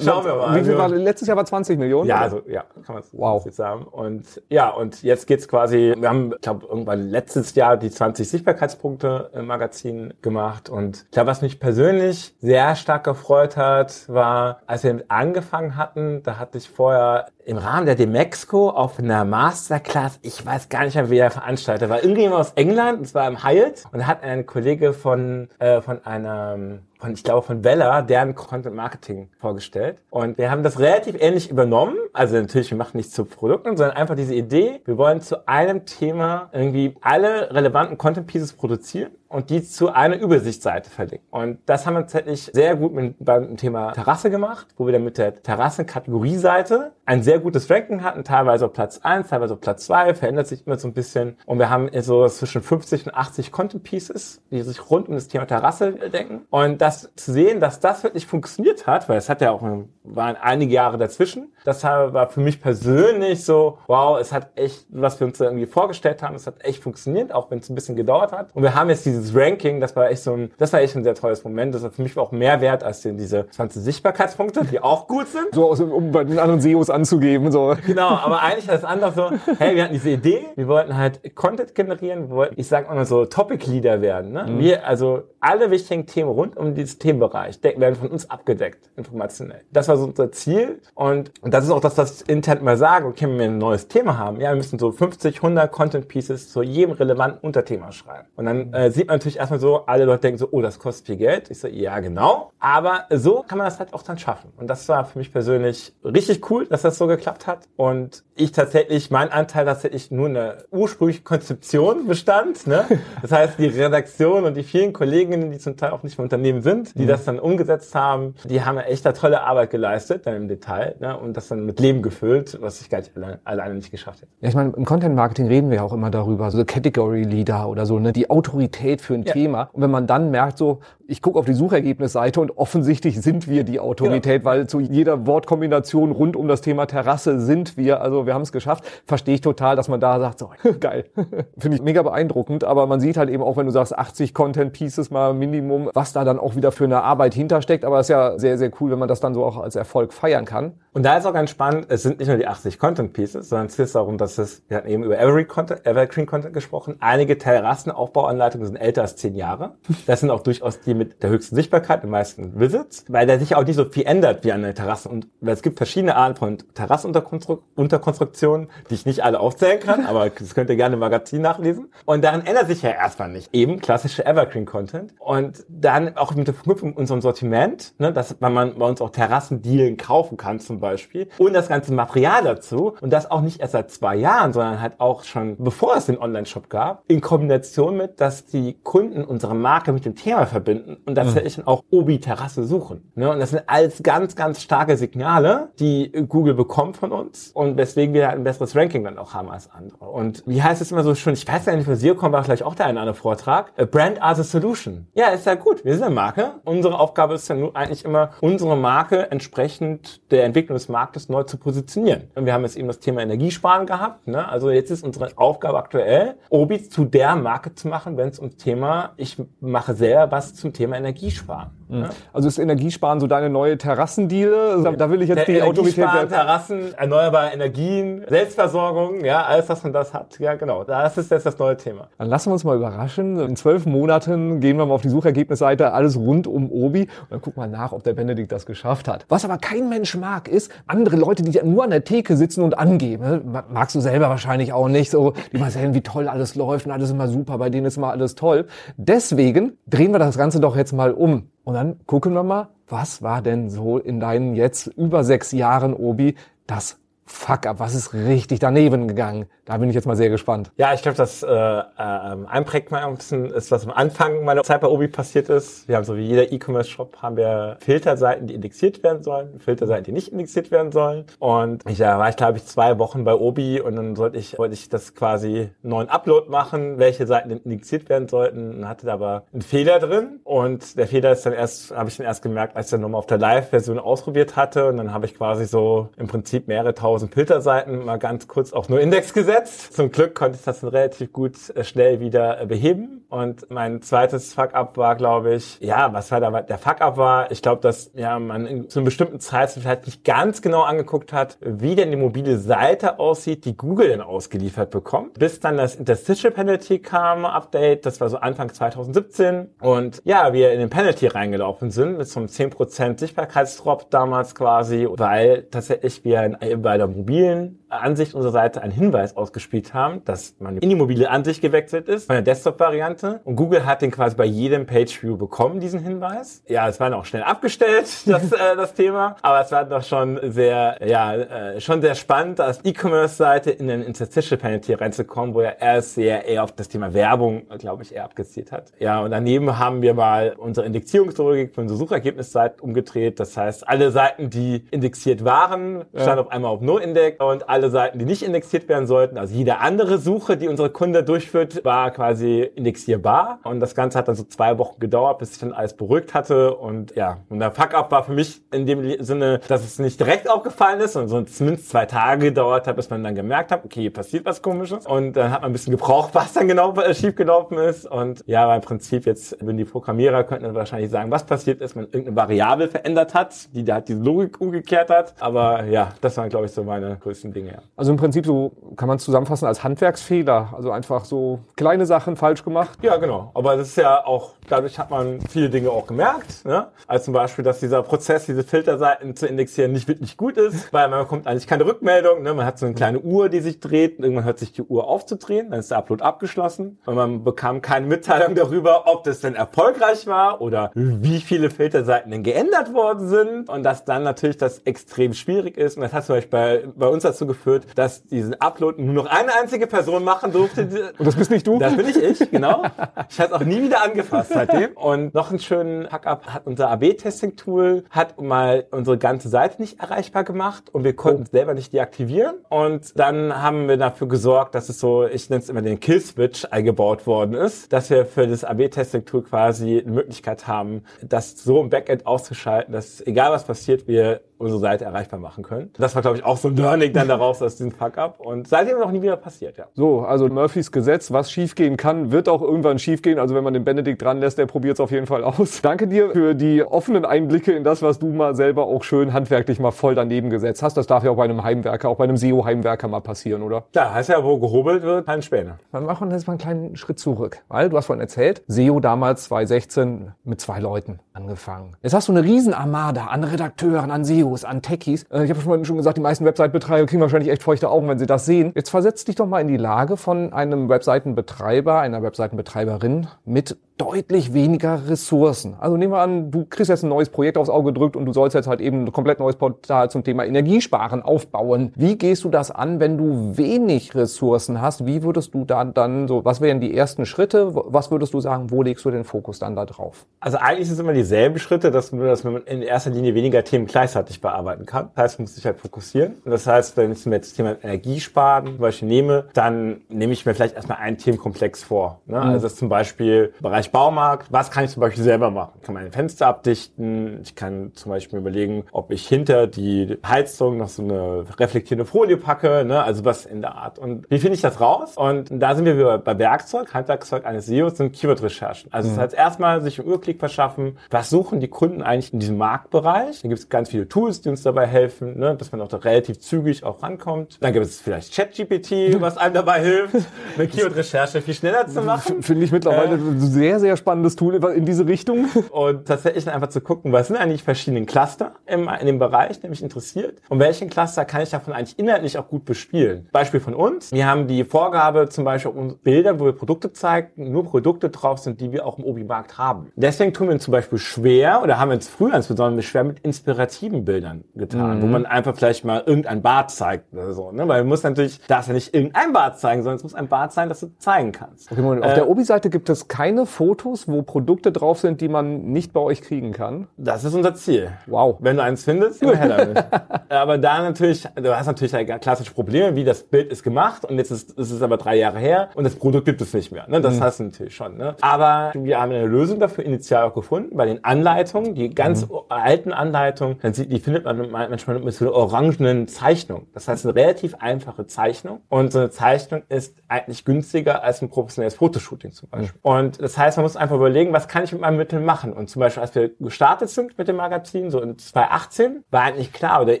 Schauen wir mal. Wie viel war letztes Jahr war 20 Millionen? Ja, also ja, kann man wow. jetzt sagen. Und ja, und jetzt geht's quasi, wir haben, ich glaube, irgendwann letztes Jahr die 20 Sichtbarkeitspunkte im Magazin gemacht. Und ich glaube, was mich persönlich sehr stark gefreut hat, war, als wir angefangen hatten, da hatte ich vorher im Rahmen der Demexco auf einer Masterclass, ich weiß gar nicht mehr, wie der Veranstalter war, irgendjemand aus England, und zwar im Hyatt, und da hat ein Kollege von, äh, von einer von, ich glaube, von Vella, deren Content Marketing vorgestellt. Und wir haben das relativ ähnlich übernommen. Also natürlich, wir machen nichts zu Produkten, sondern einfach diese Idee, wir wollen zu einem Thema irgendwie alle relevanten Content Pieces produzieren und die zu einer Übersichtsseite verlinken. Und das haben wir tatsächlich sehr gut mit, beim Thema Terrasse gemacht, wo wir dann mit der Terrassenkategorieseite ein sehr gutes Ranking hatten, teilweise auf Platz 1, teilweise auf Platz 2, verändert sich immer so ein bisschen. Und wir haben so zwischen 50 und 80 Content Pieces, die sich rund um das Thema Terrasse denken. Und das zu sehen, dass das wirklich funktioniert hat, weil es hat ja auch, waren einige Jahre dazwischen, das war für mich persönlich so, wow, es hat echt, was wir uns irgendwie vorgestellt haben, es hat echt funktioniert, auch wenn es ein bisschen gedauert hat. Und wir haben jetzt dieses Ranking, das war echt so ein, das war echt ein sehr tolles Moment. Das war für mich auch mehr wert als diese 20 Sichtbarkeitspunkte, die auch gut sind. So, um bei den anderen SEOs anzugeben, so. Genau, aber eigentlich das andere so, hey, wir hatten diese Idee, wir wollten halt Content generieren, wir wollten, ich sag mal so, Topic-Leader werden, ne? Mhm. Wir, also alle wichtigen Themen rund um dieses Themenbereich werden von uns abgedeckt, informationell. Das war so unser Ziel und, und das ist auch das, was intern mal sagen, okay, wenn wir ein neues Thema haben, ja, wir müssen so 50, 100 Content Pieces zu jedem relevanten Unterthema schreiben. Und dann äh, sieht man natürlich erstmal so, alle Leute denken so, oh, das kostet viel Geld. Ich so, ja, genau. Aber so kann man das halt auch dann schaffen. Und das war für mich persönlich richtig cool, dass das so geklappt hat. Und ich tatsächlich, mein Anteil tatsächlich nur eine ursprüngliche Konzeption bestand. Ne? [LAUGHS] Das heißt, die Redaktion und die vielen Kolleginnen, die zum Teil auch nicht mehr Unternehmen sind, die mhm. das dann umgesetzt haben, die haben ja echt da tolle Arbeit geleistet, dann im Detail, ne? und das dann mit Leben gefüllt, was ich gar nicht alleine, alleine nicht geschafft hätte. Ja, ich meine, im Content Marketing reden wir ja auch immer darüber, so Category Leader oder so, ne? die Autorität für ein ja. Thema. Und wenn man dann merkt, so, ich gucke auf die Suchergebnisseite und offensichtlich sind wir die Autorität, genau. weil zu jeder Wortkombination rund um das Thema Terrasse sind wir, also wir haben es geschafft, verstehe ich total, dass man da sagt, so, [LAUGHS] geil. [LAUGHS] Finde ich mega beeindruckend, aber man sieht halt eben auch, wenn du sagst, 80 Content Pieces mal Minimum, was da dann auch wieder für eine Arbeit hintersteckt, aber es ist ja sehr, sehr cool, wenn man das dann so auch als Erfolg feiern kann. Und da ist auch ganz spannend, es sind nicht nur die 80 Content Pieces, sondern es geht darum, dass es, wir hatten eben über Evergreen Content, Evergreen Content gesprochen, einige Terrassenaufbauanleitungen sind älter als zehn Jahre. Das sind auch durchaus die mit der höchsten Sichtbarkeit, den meisten Visits, weil der sich auch nicht so viel ändert wie eine Terrasse. Und es gibt verschiedene Arten von Terrassenunterkonstruktionen, die ich nicht alle aufzählen kann, [LAUGHS] aber das könnt ihr gerne im Magazin nachlesen. Und daran ändert sich ja erstmal nicht. Eben klassische Evergreen Content. Und dann auch mit der Verknüpfung unserem Sortiment, ne, dass man bei uns auch Terrassendealen kaufen kann zum Beispiel. Und das ganze Material dazu. Und das auch nicht erst seit zwei Jahren, sondern halt auch schon bevor es den Online-Shop gab. In Kombination mit, dass die Kunden unsere Marke mit dem Thema verbinden und mhm. dann auch Obi-Terrasse suchen. Ne? Und das sind alles ganz, ganz starke Signale, die Google bekommt von uns und weswegen wir ein besseres Ranking dann auch haben als andere. Und wie heißt es immer so schön, ich weiß ja nicht, für SEOCom war vielleicht auch der eine andere Vortrag, A Brand as a Solution. Ja, ist ja gut, wir sind eine Marke. Unsere Aufgabe ist ja nur eigentlich immer, unsere Marke entsprechend der Entwicklung Entwicklung des Marktes neu zu positionieren. Und wir haben jetzt eben das Thema Energiesparen gehabt. Ne? Also jetzt ist unsere Aufgabe aktuell, Obi zu der Marke zu machen, wenn es ums Thema, ich mache selber was zum Thema Energiesparen. Mhm. Also ist Energiesparen so deine neue Terrassendeal? Da, da will ich jetzt Der die Autorität... Terrassen, erneuerbare Energien, Selbstversorgung, ja, alles, was man das hat. Ja, genau. Das ist jetzt das neue Thema. Dann lassen wir uns mal überraschen. In zwölf Monaten gehen wir mal auf die Suchergebnisseite, alles rund um Obi. Und dann gucken wir nach, ob der Benedikt das geschafft hat. Was aber kein Mensch mag, ist andere Leute, die nur an der Theke sitzen und angeben. Ne? Magst du selber wahrscheinlich auch nicht. So, die mal sehen, wie toll alles läuft und alles immer super, bei denen ist immer alles toll. Deswegen drehen wir das Ganze doch jetzt mal um. Und dann gucken wir mal, was war denn so in deinen jetzt über sechs Jahren Obi das Fuck up, was ist richtig daneben gegangen? Da bin ich jetzt mal sehr gespannt. Ja, ich glaube, das äh, äh, einprägt mal ein bisschen ist, was am Anfang meiner Zeit bei Obi passiert ist. Wir haben so wie jeder E-Commerce-Shop haben wir Filterseiten, die indexiert werden sollen, Filterseiten, die nicht indexiert werden sollen. Und ich, da war ich, glaube ich, zwei Wochen bei Obi und dann sollte ich, wollte ich das quasi neuen Upload machen, welche Seiten indexiert werden sollten. Und hatte da aber einen Fehler drin. Und der Fehler ist dann erst, habe ich dann erst gemerkt, als ich dann nochmal auf der Live-Version ausprobiert hatte. Und dann habe ich quasi so im Prinzip mehrere tausend Filterseiten mal ganz kurz auf nur Index gesetzt. Zum Glück konnte ich das dann relativ gut äh, schnell wieder äh, beheben. Und mein zweites Fuck-up war, glaube ich, ja, was war da? Der Fuck-up war, ich glaube, dass ja man zu einem bestimmten Zeitpunkt vielleicht nicht ganz genau angeguckt hat, wie denn die mobile Seite aussieht, die Google dann ausgeliefert bekommt. Bis dann das Interstitial Penalty kam, Update, das war so Anfang 2017. Und ja, wir in den Penalty reingelaufen sind mit so einem 10% Sichtbarkeitsdrop damals quasi, weil tatsächlich wir bei der mobilen Ansicht unserer Seite einen Hinweis ausgespielt haben, dass man in die mobile Ansicht gewechselt ist, von der Desktop-Variante. Und Google hat den quasi bei jedem Page-View bekommen, diesen Hinweis. Ja, es war noch schnell abgestellt, [LAUGHS] das, [LAUGHS] äh, das Thema. Aber es war doch schon sehr, ja, äh, schon sehr spannend, als E-Commerce-Seite in den Interstitial Penalty reinzukommen, wo ja er sehr eher auf das Thema Werbung, glaube ich, eher abgezielt hat. Ja, und daneben haben wir mal unsere Indexierungslogik für unsere Suchergebnisseite umgedreht. Das heißt, alle Seiten, die indexiert waren, standen ja. auf einmal auf No-Index und alle Seiten, die nicht indexiert werden sollten, also jede andere Suche, die unsere Kunde durchführt, war quasi indexierbar. Und das Ganze hat dann so zwei Wochen gedauert, bis sich dann alles beruhigt hatte. Und ja, und der Fuck-up war für mich in dem Sinne, dass es nicht direkt aufgefallen ist, sondern so zumindest zwei Tage gedauert hat, bis man dann gemerkt hat, okay, hier passiert was komisches. Und dann hat man ein bisschen gebraucht, [LAUGHS] was dann genau schiefgelaufen ist. Und ja, aber im Prinzip jetzt, wenn die Programmierer könnten dann wahrscheinlich sagen, was passiert ist, wenn man irgendeine Variable verändert hat, die da halt diese Logik umgekehrt hat. Aber ja, das waren, glaube ich, so meine größten Dinge. Ja. Also im Prinzip so kann man es zusammenfassen als Handwerksfehler. Also einfach so kleine Sachen falsch gemacht. Ja, genau. Aber das ist ja auch, dadurch hat man viele Dinge auch gemerkt. Ne? Als zum Beispiel, dass dieser Prozess, diese Filterseiten zu indexieren, nicht wirklich gut ist, weil man bekommt eigentlich keine Rückmeldung. Ne? Man hat so eine kleine Uhr, die sich dreht. Und irgendwann hört sich die Uhr aufzudrehen. Dann ist der Upload abgeschlossen. Und man bekam keine Mitteilung darüber, ob das denn erfolgreich war oder wie viele Filterseiten denn geändert worden sind. Und dass dann natürlich das extrem schwierig ist. Und das hat zum Beispiel bei, bei uns dazu geführt, dass diesen Upload nur noch eine einzige Person machen durfte. Und das bist nicht du? Das bin nicht ich, genau. [LAUGHS] Ich habe es auch nie wieder angefasst seitdem. Und noch einen schönen Hack-up hat unser AB-Testing-Tool hat mal unsere ganze Seite nicht erreichbar gemacht und wir konnten es selber nicht deaktivieren. Und dann haben wir dafür gesorgt, dass es so, ich nenne es immer den Kill-Switch eingebaut worden ist, dass wir für das AB-Testing-Tool quasi eine Möglichkeit haben, das so im Backend auszuschalten, dass egal was passiert, wir unsere Seite erreichbar machen können. Das war, glaube ich, auch so ein Learning dann daraus aus diesem Fuck-up. Und seitdem noch nie wieder passiert, ja. So, also Murphys Gesetz, was schiefgehen kann, wird auch irgendwann schiefgehen. Also wenn man den Benedikt dran lässt, der probiert es auf jeden Fall aus. [LAUGHS] Danke dir für die offenen Einblicke in das, was du mal selber auch schön handwerklich mal voll daneben gesetzt hast. Das darf ja auch bei einem Heimwerker, auch bei einem SEO-Heimwerker mal passieren, oder? Klar, heißt ja, wo gehobelt wird, kein Späne. Wir machen jetzt mal einen kleinen Schritt zurück. Weil du hast vorhin erzählt, SEO damals 2016 mit zwei Leuten angefangen. Jetzt hast du eine Riesenarmada an Redakteuren, an SEOs, an Techies. Äh, ich habe schon gesagt, die meisten Website-Betreiber kriegen wahrscheinlich echt feuchte Augen, wenn sie das sehen. Jetzt versetz dich doch mal in die Lage von einem Webseitenbetreiber, einer Webseitenbetreiberin mit deutlich weniger Ressourcen. Also nehmen wir an, du kriegst jetzt ein neues Projekt aufs Auge gedrückt und du sollst jetzt halt eben ein komplett neues Portal zum Thema Energiesparen aufbauen. Wie gehst du das an, wenn du wenig Ressourcen hast? Wie würdest du dann dann so, was wären die ersten Schritte? Was würdest du sagen, wo legst du den Fokus dann da drauf? Also eigentlich sind es immer dieselben Schritte, dass, dass man in erster Linie weniger Themen gleichzeitig bearbeiten kann. Das heißt, man muss sich halt fokussieren. Und das heißt, wenn ich mir jetzt das Thema Energiesparen zum Beispiel nehme, dann nehme ich mir vielleicht erstmal einen Themenkomplex vor. Ne? Mhm. Also das ist zum Beispiel Bereich Baumarkt, was kann ich zum Beispiel selber machen? Ich kann meine Fenster abdichten, ich kann zum Beispiel überlegen, ob ich hinter die Heizung noch so eine reflektierende Folie packe, ne? also was in der Art. Und wie finde ich das raus? Und da sind wir bei Werkzeug, Handwerkzeug eines SEOs, sind Keyword-Recherchen. Also mhm. das heißt erstmal sich einen Überblick verschaffen, was suchen die Kunden eigentlich in diesem Marktbereich? Da gibt es ganz viele Tools, die uns dabei helfen, ne? dass man auch da relativ zügig auch rankommt. Dann gibt es vielleicht ChatGPT, was einem dabei hilft, [LAUGHS] eine Keyword-Recherche viel schneller zu machen. Finde ich mittlerweile äh, sehr, sehr spannendes Tool in diese Richtung. [LAUGHS] Und tatsächlich einfach zu gucken, was sind eigentlich verschiedene Cluster im, in dem Bereich, der mich interessiert und welchen Cluster kann ich davon eigentlich inhaltlich auch gut bespielen. Beispiel von uns. Wir haben die Vorgabe zum Beispiel um Bilder, wo wir Produkte zeigen, nur Produkte drauf sind, die wir auch im Obi-Markt haben. Deswegen tun wir uns zum Beispiel schwer oder haben wir uns früher insbesondere schwer mit inspirativen Bildern getan, mhm. wo man einfach vielleicht mal irgendein Bad zeigt oder so. Ne? Weil man muss natürlich, darf ja nicht irgendein Bad zeigen, sondern es muss ein Bad sein, das du zeigen kannst. Okay, Moment, auf der äh, Obi-Seite gibt es keine Fotos, wo Produkte drauf sind, die man nicht bei euch kriegen kann? Das ist unser Ziel. Wow. Wenn du eins findest, immer her damit. [LAUGHS] aber da natürlich, du hast natürlich klassische Probleme, wie das Bild ist gemacht und jetzt ist, ist es aber drei Jahre her und das Produkt gibt es nicht mehr. Ne? Das mhm. hast du natürlich schon. Ne? Aber wir haben eine Lösung dafür initial auch gefunden, bei den Anleitungen, die ganz mhm. alten Anleitungen, die findet man manchmal mit so einer orangenen Zeichnung. Das heißt, eine relativ einfache Zeichnung und so eine Zeichnung ist eigentlich günstiger als ein professionelles Fotoshooting zum Beispiel. Mhm. Und das heißt, heißt, man muss einfach überlegen, was kann ich mit meinem Mittel machen? Und zum Beispiel, als wir gestartet sind mit dem Magazin, so in 2018, war eigentlich klar, oder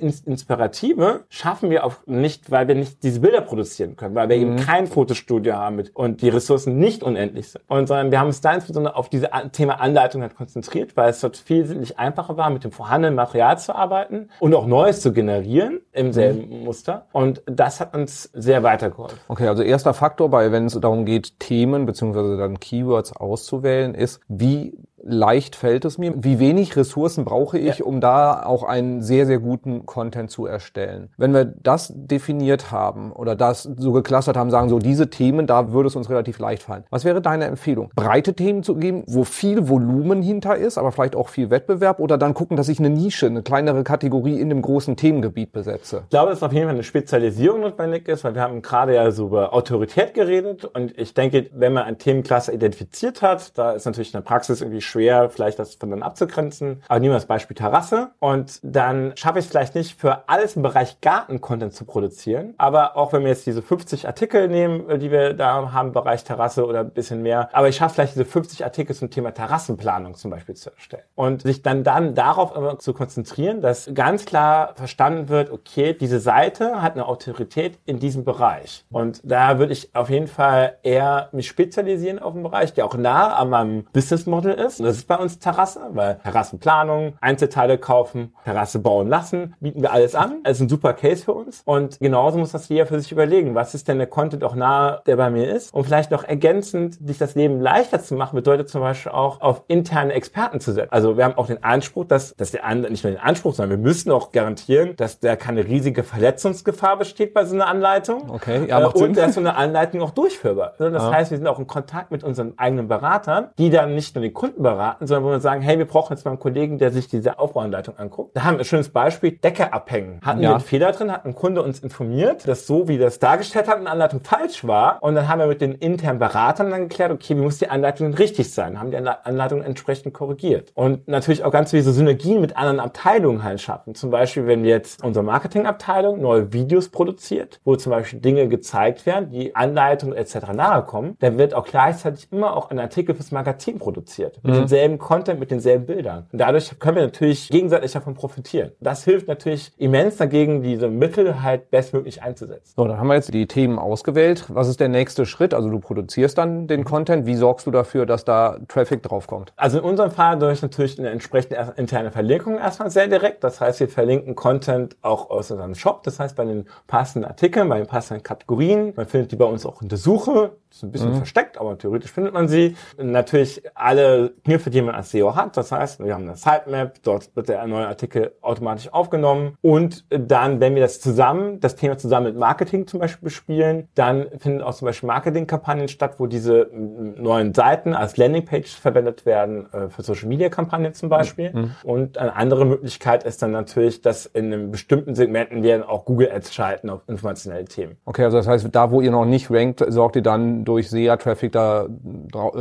Inspirative schaffen wir auch nicht, weil wir nicht diese Bilder produzieren können, weil wir mhm. eben kein Fotostudio haben mit, und die Ressourcen nicht unendlich sind. Und sondern wir haben uns da insbesondere auf diese Thema Anleitung halt konzentriert, weil es dort viel einfacher war, mit dem vorhandenen Material zu arbeiten und auch Neues zu generieren im selben mhm. Muster. Und das hat uns sehr weitergeholfen. Okay, also erster Faktor bei, wenn es darum geht, Themen beziehungsweise dann Keywords auszuwählen, ist, wie leicht fällt es mir? Wie wenig Ressourcen brauche ich, ja. um da auch einen sehr, sehr guten Content zu erstellen? Wenn wir das definiert haben oder das so geklustert haben, sagen so, diese Themen, da würde es uns relativ leicht fallen. Was wäre deine Empfehlung? Breite Themen zu geben, wo viel Volumen hinter ist, aber vielleicht auch viel Wettbewerb oder dann gucken, dass ich eine Nische, eine kleinere Kategorie in dem großen Themengebiet besetze? Ich glaube, dass auf jeden Fall eine Spezialisierung notwendig ist, weil wir haben gerade ja so über Autorität geredet und ich denke, wenn man ein Themenklasse identifiziert hat, da ist natürlich in der Praxis irgendwie schwer, vielleicht das von dann abzugrenzen. Aber nehmen wir das Beispiel Terrasse. Und dann schaffe ich es vielleicht nicht, für alles im Bereich Garten-Content zu produzieren. Aber auch wenn wir jetzt diese 50 Artikel nehmen, äh, die wir da haben im Bereich Terrasse oder ein bisschen mehr, aber ich schaffe vielleicht diese 50 Artikel zum Thema Terrassenplanung zum Beispiel zu erstellen. Und sich dann, dann darauf zu konzentrieren, dass ganz klar verstanden wird, okay, diese Seite hat eine Autorität in diesem Bereich. Und da würde ich auf jeden Fall eher mich spezialisieren auf einen Bereich, der auch nah an meinem Business Model ist und das ist bei uns Terrasse, weil Terrassenplanung, Einzelteile kaufen, Terrasse bauen lassen, bieten wir alles an. Das ist ein super Case für uns. Und genauso muss das jeder für sich überlegen, was ist denn der Content auch nah, der bei mir ist. Und vielleicht noch ergänzend, sich das Leben leichter zu machen, bedeutet zum Beispiel auch auf interne Experten zu setzen. Also wir haben auch den Anspruch, dass, dass der nicht nur den Anspruch, sondern wir müssen auch garantieren, dass da keine riesige Verletzungsgefahr besteht bei so einer Anleitung. Okay, ja, macht äh, Und Sinn. dass so eine Anleitung auch durchführbar ist. Das ja. heißt, wir sind auch in Kontakt mit unseren eigenen Beratern, die dann nicht nur den Kunden beraten, sondern wo wir sagen, hey, wir brauchen jetzt mal einen Kollegen, der sich diese Aufbauanleitung anguckt. Da haben wir ein schönes Beispiel, Decke abhängen. Hatten ja. wir einen Fehler drin, hat ein Kunde uns informiert, dass so, wie das dargestellt hat, eine Anleitung falsch war. Und dann haben wir mit den internen Beratern dann geklärt, okay, wie muss die Anleitung richtig sein? Haben die Anleitung entsprechend korrigiert. Und natürlich auch ganz viele so Synergien mit anderen Abteilungen halt schaffen. Zum Beispiel, wenn wir jetzt unsere Marketingabteilung neue Videos produziert, wo zum Beispiel Dinge gezeigt werden, die Anleitungen etc. nahe kommen, dann wird auch gleichzeitig immer auch ein Artikel fürs Magazin produziert. Mit mhm. Demselben Content, mit denselben Bildern. Und dadurch können wir natürlich gegenseitig davon profitieren. Das hilft natürlich immens dagegen, diese Mittel halt bestmöglich einzusetzen. So, dann haben wir jetzt die Themen ausgewählt. Was ist der nächste Schritt? Also du produzierst dann den Content. Wie sorgst du dafür, dass da Traffic draufkommt? Also in unserem Fall durch natürlich eine entsprechende interne Verlinkung erstmal sehr direkt. Das heißt, wir verlinken Content auch aus unserem Shop. Das heißt, bei den passenden Artikeln, bei den passenden Kategorien. Man findet die bei uns auch in der Suche. Das ist ein bisschen mhm. versteckt, aber theoretisch findet man sie. Natürlich alle Kniffe, die man als SEO hat. Das heißt, wir haben eine Sitemap, dort wird der neue Artikel automatisch aufgenommen. Und dann, wenn wir das zusammen, das Thema zusammen mit Marketing zum Beispiel bespielen, dann finden auch zum Beispiel Marketingkampagnen statt, wo diese neuen Seiten als Landingpage verwendet werden äh, für Social Media Kampagnen zum Beispiel. Mhm. Und eine andere Möglichkeit ist dann natürlich, dass in einem bestimmten Segmenten wir dann auch Google Ads schalten auf informationelle Themen. Okay, also das heißt, da wo ihr noch nicht rankt, sorgt ihr dann durch SEA-Traffic da,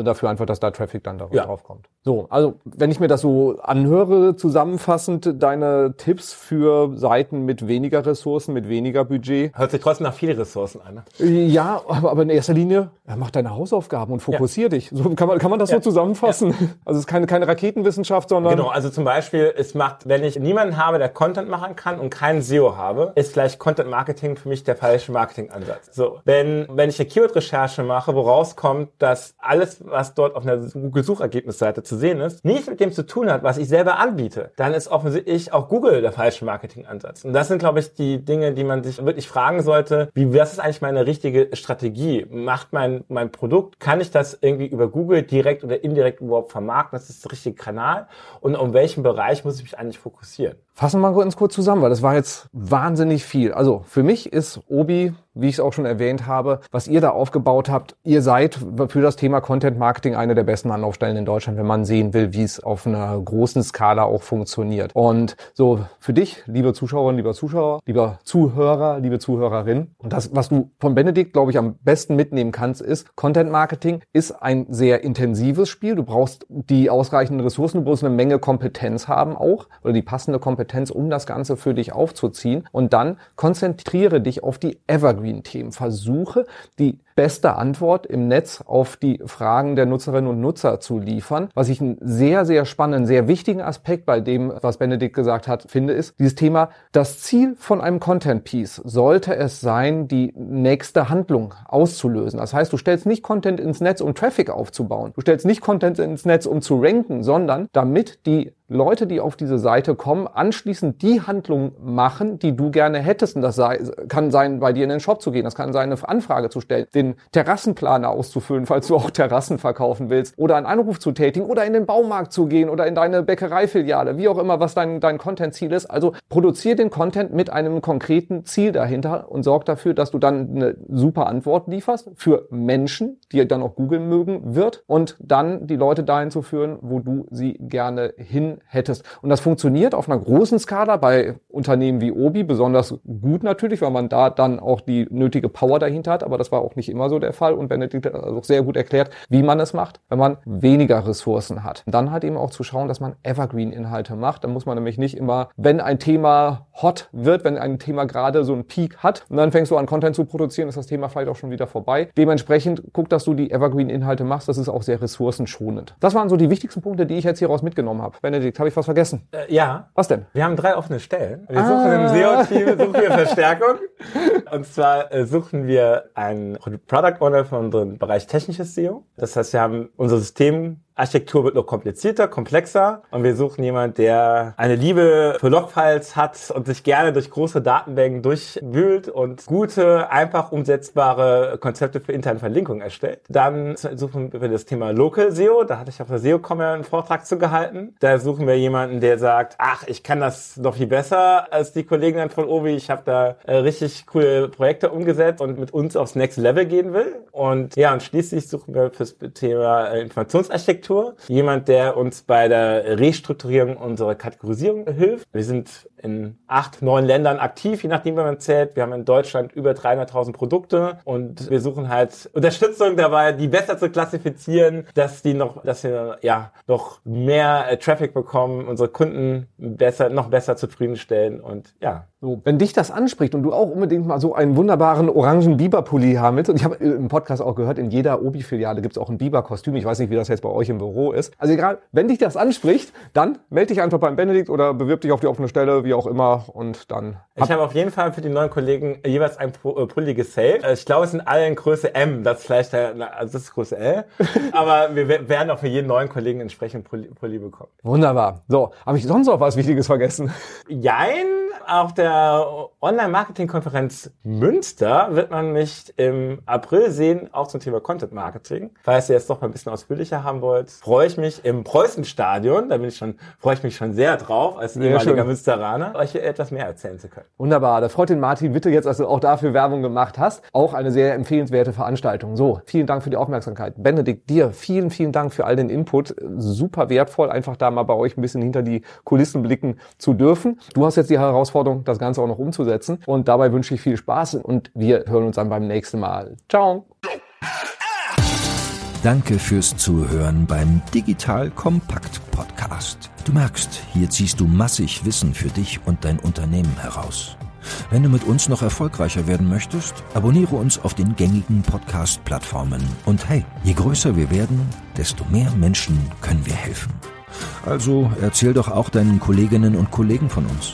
dafür einfach, dass da Traffic dann darauf ja. kommt. So, also wenn ich mir das so anhöre, zusammenfassend deine Tipps für Seiten mit weniger Ressourcen, mit weniger Budget. Hört sich trotzdem nach viel Ressourcen an. Ne? Ja, aber, aber in erster Linie, ja, mach deine Hausaufgaben und fokussier ja. dich. So kann man, kann man das so zusammenfassen. Also es ist keine, keine Raketenwissenschaft, sondern. Genau, also zum Beispiel, es macht, wenn ich niemanden habe, der Content machen kann und keinen SEO habe, ist vielleicht Content Marketing für mich der falsche Marketingansatz. So, wenn, wenn ich eine Keyword-Recherche mache, woraus kommt, dass alles, was dort auf einer Google-Suchergebnisseite zu sehen ist, nichts mit dem zu tun hat, was ich selber anbiete, dann ist offensichtlich auch Google der falsche Marketingansatz. Und das sind, glaube ich, die Dinge, die man sich wirklich fragen sollte, wie, was ist eigentlich meine richtige Strategie? Macht mein, mein Produkt, kann ich das irgendwie über Google direkt oder indirekt überhaupt vermarkten? Das ist der richtige Kanal? Und um welchen Bereich muss ich mich eigentlich fokussieren? Fassen wir mal ganz kurz zusammen, weil das war jetzt wahnsinnig viel. Also für mich ist Obi, wie ich es auch schon erwähnt habe, was ihr da aufgebaut habt, ihr seid für das Thema Content Marketing eine der besten Anlaufstellen in Deutschland, wenn man sehen will, wie es auf einer großen Skala auch funktioniert. Und so für dich, liebe Zuschauerinnen, lieber Zuschauer, lieber Zuhörer, liebe Zuhörerin, und das, was du von Benedikt, glaube ich, am besten mitnehmen kannst, ist, Content Marketing ist ein sehr intensives Spiel. Du brauchst die ausreichenden Ressourcen, du brauchst eine Menge Kompetenz haben auch, oder die passende Kompetenz Kompetenz, um das Ganze für dich aufzuziehen. Und dann konzentriere dich auf die Evergreen-Themen. Versuche, die beste Antwort im Netz auf die Fragen der Nutzerinnen und Nutzer zu liefern. Was ich einen sehr, sehr spannenden, sehr wichtigen Aspekt bei dem, was Benedikt gesagt hat, finde, ist dieses Thema, das Ziel von einem Content Piece sollte es sein, die nächste Handlung auszulösen. Das heißt, du stellst nicht Content ins Netz, um Traffic aufzubauen. Du stellst nicht Content ins Netz, um zu ranken, sondern damit die Leute, die auf diese Seite kommen, anschließend die Handlung machen, die du gerne hättest. Und das sei, kann sein, bei dir in den Shop zu gehen. Das kann sein, eine Anfrage zu stellen, den Terrassenplaner auszufüllen, falls du auch Terrassen verkaufen willst, oder einen Anruf zu tätigen, oder in den Baumarkt zu gehen, oder in deine Bäckereifiliale, wie auch immer, was dein, dein Content-Ziel ist. Also produziere den Content mit einem konkreten Ziel dahinter und sorg dafür, dass du dann eine super Antwort lieferst für Menschen, die dann auch googeln mögen wird und dann die Leute dahin zu führen, wo du sie gerne hin hättest. Und das funktioniert auf einer großen Skala bei Unternehmen wie Obi besonders gut natürlich, weil man da dann auch die nötige Power dahinter hat. Aber das war auch nicht immer so der Fall. Und Benedikt hat also sehr gut erklärt, wie man es macht, wenn man weniger Ressourcen hat. Dann halt eben auch zu schauen, dass man Evergreen-Inhalte macht. Dann muss man nämlich nicht immer, wenn ein Thema hot wird, wenn ein Thema gerade so einen Peak hat, und dann fängst du an, Content zu produzieren, ist das Thema vielleicht auch schon wieder vorbei. Dementsprechend guck, dass du die Evergreen-Inhalte machst. Das ist auch sehr ressourcenschonend. Das waren so die wichtigsten Punkte, die ich jetzt hieraus mitgenommen habe. Benedikt, habe ich was vergessen? Äh, ja. Was denn? Wir haben drei offene Stellen. Wir ah. suchen im SEO-Team suchen wir Verstärkung. [LAUGHS] Und zwar äh, suchen wir einen Product Owner für unseren Bereich technisches SEO. Das heißt, wir haben unser System Architektur wird noch komplizierter, komplexer und wir suchen jemand, der eine Liebe für Logfiles hat und sich gerne durch große Datenbanken durchwühlt und gute, einfach umsetzbare Konzepte für interne Verlinkung erstellt. Dann suchen wir das Thema Local SEO, da hatte ich auf der SEO-Com einen Vortrag zu gehalten. Da suchen wir jemanden, der sagt, ach, ich kann das noch viel besser als die Kollegen von Obi, ich habe da äh, richtig coole Projekte umgesetzt und mit uns aufs Next Level gehen will. Und ja, und schließlich suchen wir fürs Thema Informationsarchitektur Architektur, jemand, der uns bei der Restrukturierung unserer Kategorisierung hilft. Wir sind in acht, neun Ländern aktiv, je nachdem, wie man zählt. Wir haben in Deutschland über 300.000 Produkte und wir suchen halt Unterstützung dabei, die besser zu klassifizieren, dass die noch, dass wir ja noch mehr äh, Traffic bekommen, unsere Kunden besser, noch besser zufriedenstellen und ja. So, wenn dich das anspricht und du auch unbedingt mal so einen wunderbaren orangen Biber-Pulli haben willst, und ich habe im Podcast auch gehört, in jeder Obi-Filiale gibt es auch ein Biber-Kostüm. Ich weiß nicht, wie das jetzt bei euch im Büro ist. Also egal, wenn dich das anspricht, dann melde dich einfach beim Benedikt oder bewirb dich auf die offene Stelle, wie auch immer, und dann. Ich habe auf jeden Fall für die neuen Kollegen jeweils ein äh, Pulli gesaved. Äh, ich glaube, es sind alle in Größe M. Das ist vielleicht, der, also das ist Größe L. [LAUGHS] Aber wir werden auch für jeden neuen Kollegen entsprechend Pulli, Pulli bekommen. Wunderbar. So, habe ich sonst noch was Wichtiges vergessen? Jein, auf der Online-Marketing-Konferenz Münster wird man mich im April sehen, auch zum Thema Content Marketing. Falls ihr jetzt doch mal ein bisschen ausführlicher haben wollt, freue ich mich im Preußenstadion, da bin ich schon, freue ich mich schon sehr drauf, als ehemaliger Münsteraner, euch etwas mehr erzählen zu können. Wunderbar, da freut den Martin bitte jetzt, dass du auch dafür Werbung gemacht hast. Auch eine sehr empfehlenswerte Veranstaltung. So, vielen Dank für die Aufmerksamkeit. Benedikt, dir vielen, vielen Dank für all den Input. Super wertvoll, einfach da mal bei euch ein bisschen hinter die Kulissen blicken zu dürfen. Du hast jetzt die Herausforderung, das Ganze auch noch umzusetzen. Und dabei wünsche ich viel Spaß und wir hören uns dann beim nächsten Mal. Ciao! Danke fürs Zuhören beim Digital Kompakt Podcast. Du merkst, hier ziehst du massig Wissen für dich und dein Unternehmen heraus. Wenn du mit uns noch erfolgreicher werden möchtest, abonniere uns auf den gängigen Podcast-Plattformen. Und hey, je größer wir werden, desto mehr Menschen können wir helfen. Also erzähl doch auch deinen Kolleginnen und Kollegen von uns.